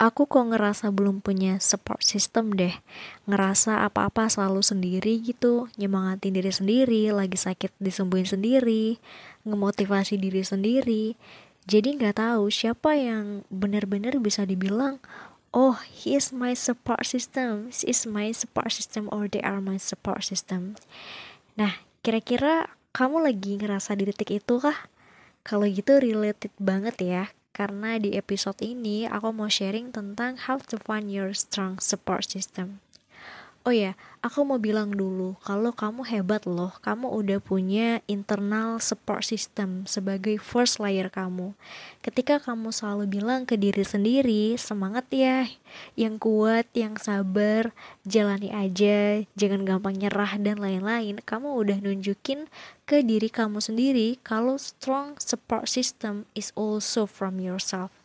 aku kok ngerasa belum punya support system deh. Ngerasa apa-apa selalu sendiri gitu, nyemangatin diri sendiri, lagi sakit disembuhin sendiri, ngemotivasi diri sendiri. Jadi nggak tahu siapa yang benar-benar bisa dibilang, oh he is my support system, he is my support system or they are my support system. Nah, kira-kira kamu lagi ngerasa di titik itu kah? Kalau gitu related banget ya karena di episode ini aku mau sharing tentang how to find your strong support system. Oh ya, aku mau bilang dulu kalau kamu hebat loh, kamu udah punya internal support system sebagai first layer kamu. Ketika kamu selalu bilang ke diri sendiri, semangat ya, yang kuat, yang sabar, jalani aja, jangan gampang nyerah dan lain-lain, kamu udah nunjukin ke diri kamu sendiri kalau strong support system is also from yourself.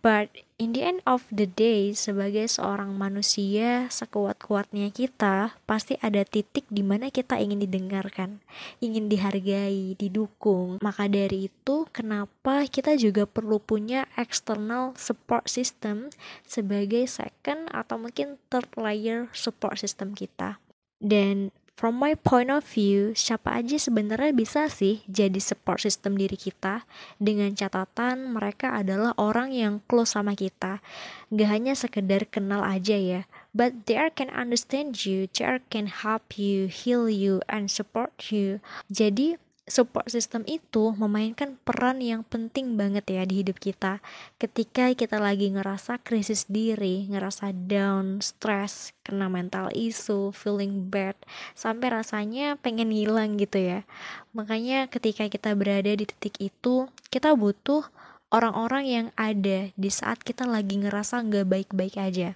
But in the end of the day, sebagai seorang manusia sekuat-kuatnya kita, pasti ada titik di mana kita ingin didengarkan, ingin dihargai, didukung. Maka dari itu, kenapa kita juga perlu punya external support system sebagai second atau mungkin third layer support system kita. Dan From my point of view, siapa aja sebenarnya bisa sih jadi support system diri kita dengan catatan mereka adalah orang yang close sama kita. Gak hanya sekedar kenal aja ya, but they can understand you, they can help you, heal you, and support you. Jadi support system itu memainkan peran yang penting banget ya di hidup kita ketika kita lagi ngerasa krisis diri, ngerasa down, stress, kena mental issue, feeling bad, sampai rasanya pengen hilang gitu ya. Makanya ketika kita berada di titik itu, kita butuh orang-orang yang ada di saat kita lagi ngerasa nggak baik-baik aja.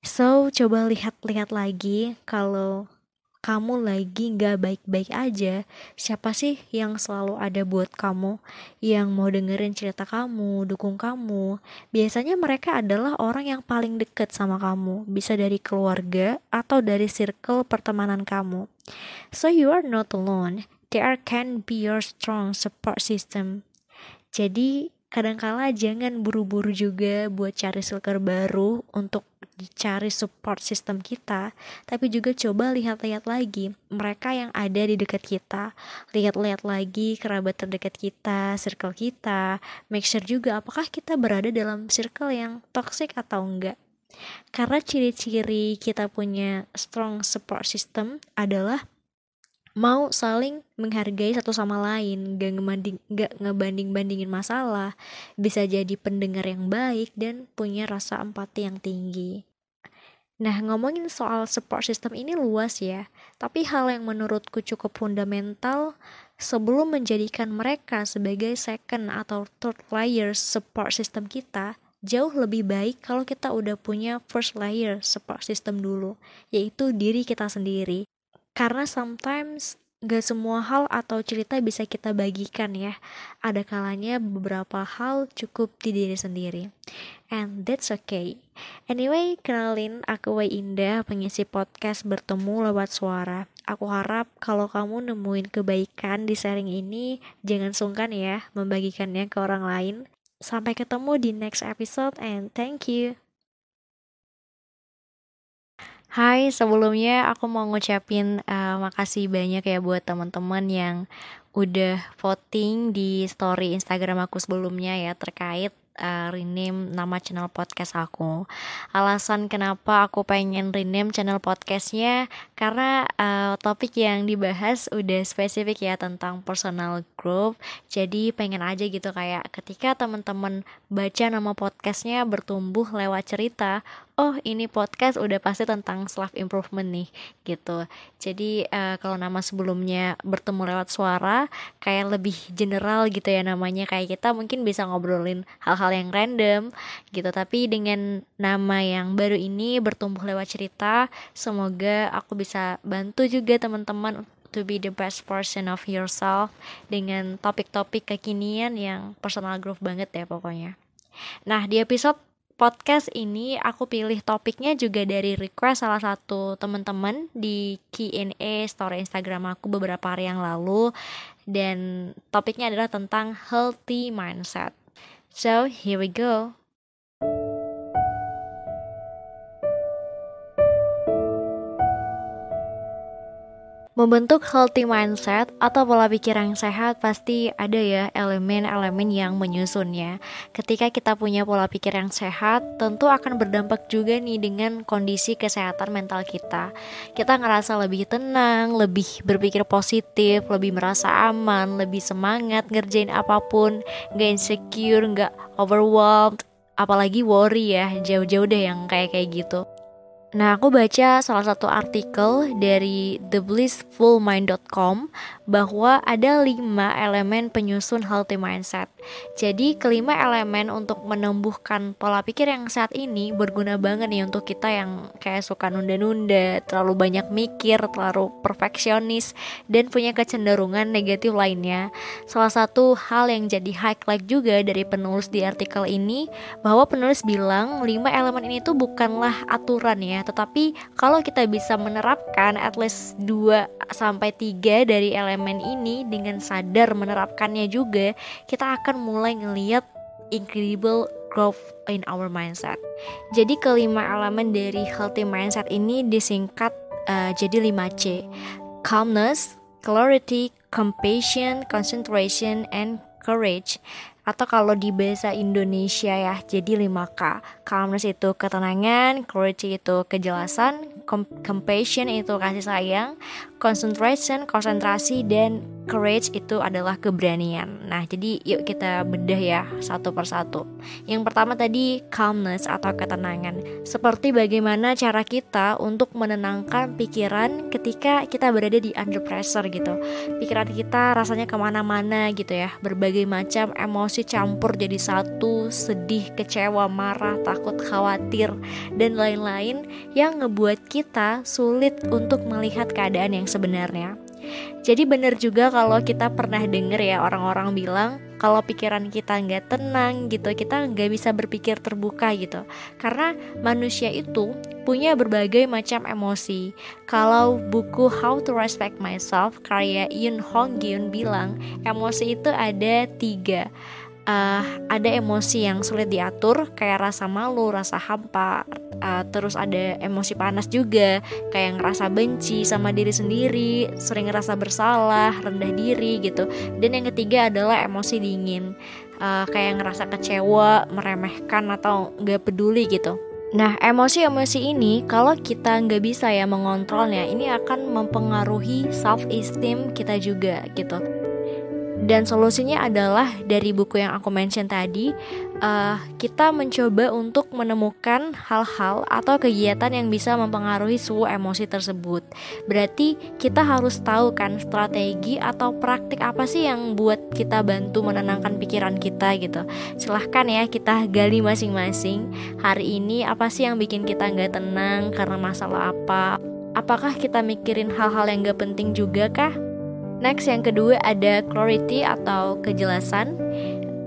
So, coba lihat-lihat lagi kalau kamu lagi gak baik-baik aja, siapa sih yang selalu ada buat kamu, yang mau dengerin cerita kamu, dukung kamu? Biasanya mereka adalah orang yang paling deket sama kamu, bisa dari keluarga atau dari circle pertemanan kamu. So you are not alone. There can be your strong support system. Jadi kadangkala jangan buru-buru juga buat cari circle baru untuk cari support system kita, tapi juga coba lihat-lihat lagi mereka yang ada di dekat kita. Lihat-lihat lagi kerabat terdekat kita, circle kita. Make sure juga apakah kita berada dalam circle yang toxic atau enggak. Karena ciri-ciri kita punya strong support system adalah mau saling menghargai satu sama lain, gak ngebanding gak ngebanding bandingin masalah, bisa jadi pendengar yang baik dan punya rasa empati yang tinggi. Nah, ngomongin soal support system ini luas ya, tapi hal yang menurutku cukup fundamental sebelum menjadikan mereka sebagai second atau third layer support system kita, jauh lebih baik kalau kita udah punya first layer support system dulu, yaitu diri kita sendiri karena sometimes gak semua hal atau cerita bisa kita bagikan ya. Ada kalanya beberapa hal cukup di diri sendiri. And that's okay. Anyway, kenalin aku Wei Indah, pengisi podcast bertemu lewat suara. Aku harap kalau kamu nemuin kebaikan di sharing ini, jangan sungkan ya membagikannya ke orang lain. Sampai ketemu di next episode and thank you. Hai, sebelumnya aku mau ngucapin uh, makasih banyak ya buat teman-teman yang udah voting di story Instagram aku sebelumnya ya terkait uh, rename nama channel podcast aku. Alasan kenapa aku pengen rename channel podcastnya karena uh, topik yang dibahas udah spesifik ya tentang personal growth. Jadi pengen aja gitu kayak ketika teman-teman baca nama podcastnya bertumbuh lewat cerita, oh ini podcast udah pasti tentang self improvement nih gitu. Jadi uh, kalau nama sebelumnya bertemu lewat suara kayak lebih general gitu ya namanya. Kayak kita mungkin bisa ngobrolin hal-hal yang random gitu. Tapi dengan nama yang baru ini bertumbuh lewat cerita semoga aku bisa bantu juga teman-teman to be the best version of yourself dengan topik-topik kekinian yang personal growth banget ya pokoknya. Nah, di episode podcast ini aku pilih topiknya juga dari request salah satu teman-teman di Q&A story Instagram aku beberapa hari yang lalu dan topiknya adalah tentang healthy mindset. So, here we go. Membentuk healthy mindset atau pola pikir yang sehat pasti ada ya elemen-elemen yang menyusunnya. Ketika kita punya pola pikir yang sehat, tentu akan berdampak juga nih dengan kondisi kesehatan mental kita. Kita ngerasa lebih tenang, lebih berpikir positif, lebih merasa aman, lebih semangat ngerjain apa pun, gak insecure, gak overwhelmed, apalagi worry ya, jauh-jauh deh yang kayak-kayak gitu. Nah, aku baca salah satu artikel dari theblissfulmind.com bahwa ada lima elemen penyusun healthy mindset. Jadi, kelima elemen untuk menumbuhkan pola pikir yang saat ini berguna banget nih untuk kita yang kayak suka nunda-nunda, terlalu banyak mikir, terlalu perfeksionis, dan punya kecenderungan negatif lainnya. Salah satu hal yang jadi highlight juga dari penulis di artikel ini, bahwa penulis bilang lima elemen ini tuh bukanlah aturan ya, tetapi kalau kita bisa menerapkan at least 2 sampai 3 dari elemen ini dengan sadar menerapkannya juga, kita akan mulai ngeliat incredible growth in our mindset. Jadi kelima elemen dari healthy mindset ini disingkat uh, jadi 5C. Calmness, clarity, compassion, concentration, and courage atau kalau di bahasa Indonesia ya jadi 5K calmness itu ketenangan courage itu kejelasan compassion itu kasih sayang concentration konsentrasi dan courage itu adalah keberanian. Nah jadi yuk kita bedah ya satu persatu. Yang pertama tadi calmness atau ketenangan. Seperti bagaimana cara kita untuk menenangkan pikiran ketika kita berada di under pressure gitu. Pikiran kita rasanya ke mana-mana gitu ya. Berbagai macam emosi campur jadi satu sedih kecewa marah takut khawatir dan lain-lain yang ngebuat kita sulit untuk melihat keadaan yang sebenarnya jadi benar juga kalau kita pernah denger ya orang-orang bilang kalau pikiran kita nggak tenang gitu, kita nggak bisa berpikir terbuka gitu. Karena manusia itu punya berbagai macam emosi. Kalau buku How to Respect Myself karya Yun Hong Gyun bilang emosi itu ada tiga uh, ada emosi yang sulit diatur kayak rasa malu, rasa hampa, uh, terus ada emosi panas juga kayak ngerasa benci sama diri sendiri, sering ngerasa bersalah, rendah diri gitu. Dan yang ketiga adalah emosi dingin, uh, kayak ngerasa kecewa, meremehkan atau nggak peduli gitu. Nah, emosi-emosi ini kalau kita nggak bisa ya mengontrolnya, ini akan mempengaruhi self esteem kita juga gitu. Dan solusinya adalah dari buku yang aku mention tadi, uh, kita mencoba untuk menemukan hal-hal atau kegiatan yang bisa mempengaruhi suhu emosi tersebut. Berarti kita harus tahu kan strategi atau praktik apa sih yang buat kita bantu menenangkan pikiran kita gitu. Silahkan ya kita gali masing-masing. Hari ini apa sih yang bikin kita nggak tenang karena masalah apa? Apakah kita mikirin hal-hal yang gak penting juga kah? Next yang kedua ada clarity atau kejelasan.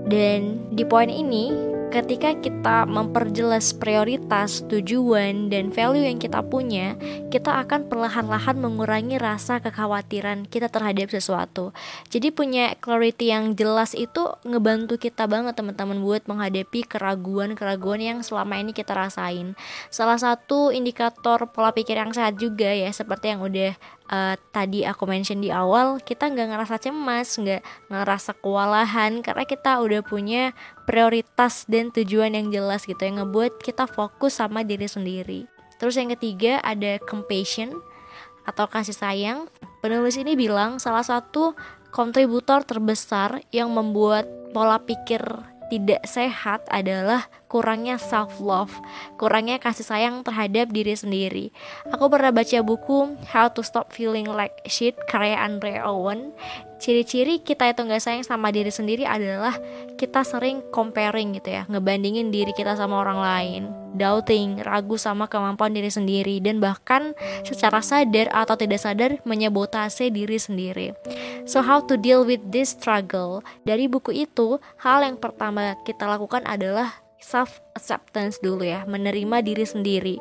Dan di poin ini ketika kita memperjelas prioritas, tujuan, dan value yang kita punya, kita akan perlahan-lahan mengurangi rasa kekhawatiran kita terhadap sesuatu. Jadi punya clarity yang jelas itu ngebantu kita banget teman-teman buat menghadapi keraguan-keraguan yang selama ini kita rasain. Salah satu indikator pola pikir yang sehat juga ya, seperti yang udah uh, tadi aku mention di awal kita nggak ngerasa cemas nggak ngerasa kewalahan karena kita udah punya prioritas dan tujuan yang jelas gitu yang ngebuat kita fokus sama diri sendiri. Terus yang ketiga ada compassion atau kasih sayang. Penulis ini bilang salah satu kontributor terbesar yang membuat pola pikir tidak sehat adalah kurangnya self love, kurangnya kasih sayang terhadap diri sendiri. Aku pernah baca buku How to Stop Feeling Like Shit karya Andre Owen ciri-ciri kita itu nggak sayang sama diri sendiri adalah kita sering comparing gitu ya ngebandingin diri kita sama orang lain doubting ragu sama kemampuan diri sendiri dan bahkan secara sadar atau tidak sadar menyebotase diri sendiri. So how to deal with this struggle? Dari buku itu hal yang pertama kita lakukan adalah self acceptance dulu ya, menerima diri sendiri.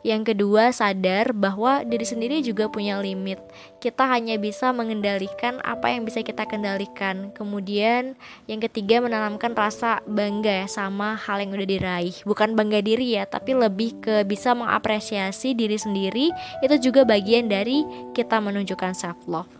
Yang kedua, sadar bahwa diri sendiri juga punya limit. Kita hanya bisa mengendalikan apa yang bisa kita kendalikan. Kemudian, yang ketiga menanamkan rasa bangga ya sama hal yang udah diraih. Bukan bangga diri ya, tapi lebih ke bisa mengapresiasi diri sendiri. Itu juga bagian dari kita menunjukkan self love.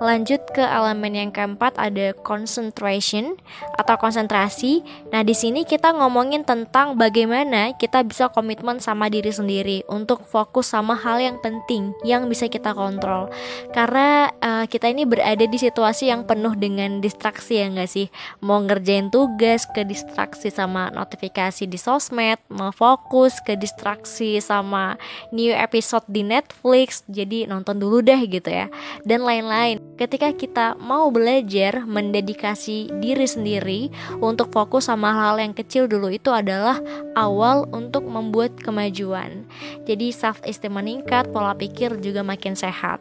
Lanjut ke elemen yang keempat ada concentration atau konsentrasi. Nah, di sini kita ngomongin tentang bagaimana kita bisa komitmen sama diri sendiri untuk fokus sama hal yang penting yang bisa kita kontrol. Karena uh, kita ini berada di situasi yang penuh dengan distraksi ya enggak sih? Mau ngerjain tugas ke distraksi sama notifikasi di sosmed, mau fokus ke distraksi sama new episode di Netflix. Jadi nonton dulu deh gitu ya. Dan lain-lain ketika kita mau belajar mendedikasi diri sendiri untuk fokus sama hal-hal yang kecil dulu itu adalah awal untuk membuat kemajuan. Jadi self esteem meningkat, pola pikir juga makin sehat.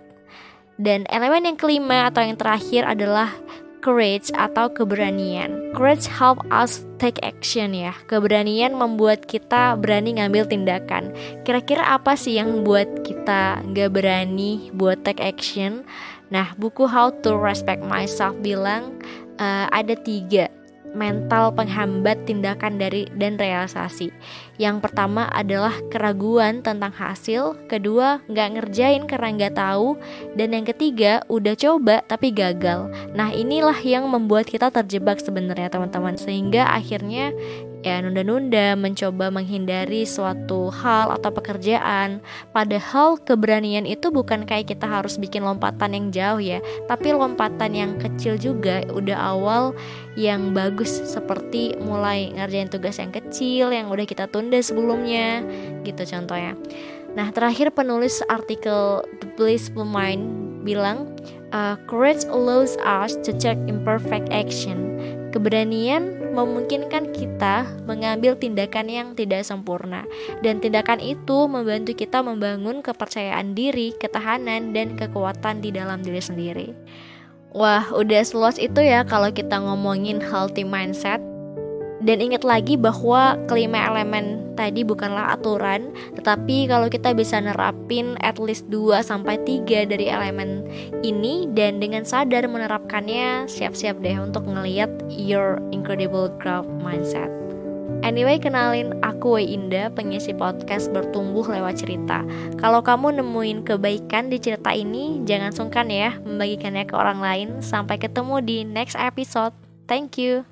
Dan elemen yang kelima atau yang terakhir adalah courage atau keberanian. Courage help us take action ya. Keberanian membuat kita berani ngambil tindakan. Kira-kira apa sih yang membuat kita gak berani buat take action? Nah, buku How to Respect Myself bilang uh, ada tiga mental penghambat tindakan dari dan realisasi. Yang pertama adalah keraguan tentang hasil, kedua nggak ngerjain karena nggak tahu, dan yang ketiga udah coba tapi gagal. Nah inilah yang membuat kita terjebak sebenarnya teman-teman, sehingga akhirnya ya nunda-nunda mencoba menghindari suatu hal atau pekerjaan. Padahal keberanian itu bukan kayak kita harus bikin lompatan yang jauh ya tapi lompatan yang kecil juga. Udah awal yang bagus seperti mulai ngerjain tugas yang kecil yang udah kita tunda sebelumnya gitu contohnya. Nah terakhir penulis artikel The Blissful Mind bilang uh, courage allows us to check imperfect action. Keberanian memungkinkan kita mengambil tindakan yang tidak sempurna, dan tindakan itu membantu kita membangun kepercayaan diri, ketahanan, dan kekuatan di dalam diri sendiri. Wah, udah seluas itu ya kalau kita ngomongin healthy mindset. Dan ingat lagi bahwa kelima elemen tadi bukanlah aturan, tetapi kalau kita bisa nerapin at least 2 sampai 3 dari elemen ini dan dengan sadar menerapkannya, siap-siap deh untuk ngeliat your incredible growth mindset. Anyway, kenalin aku Wei Indah, pengisi podcast bertumbuh lewat cerita. Kalau kamu nemuin kebaikan di cerita ini, jangan sungkan ya membagikannya ke orang lain. Sampai ketemu di next episode. Thank you.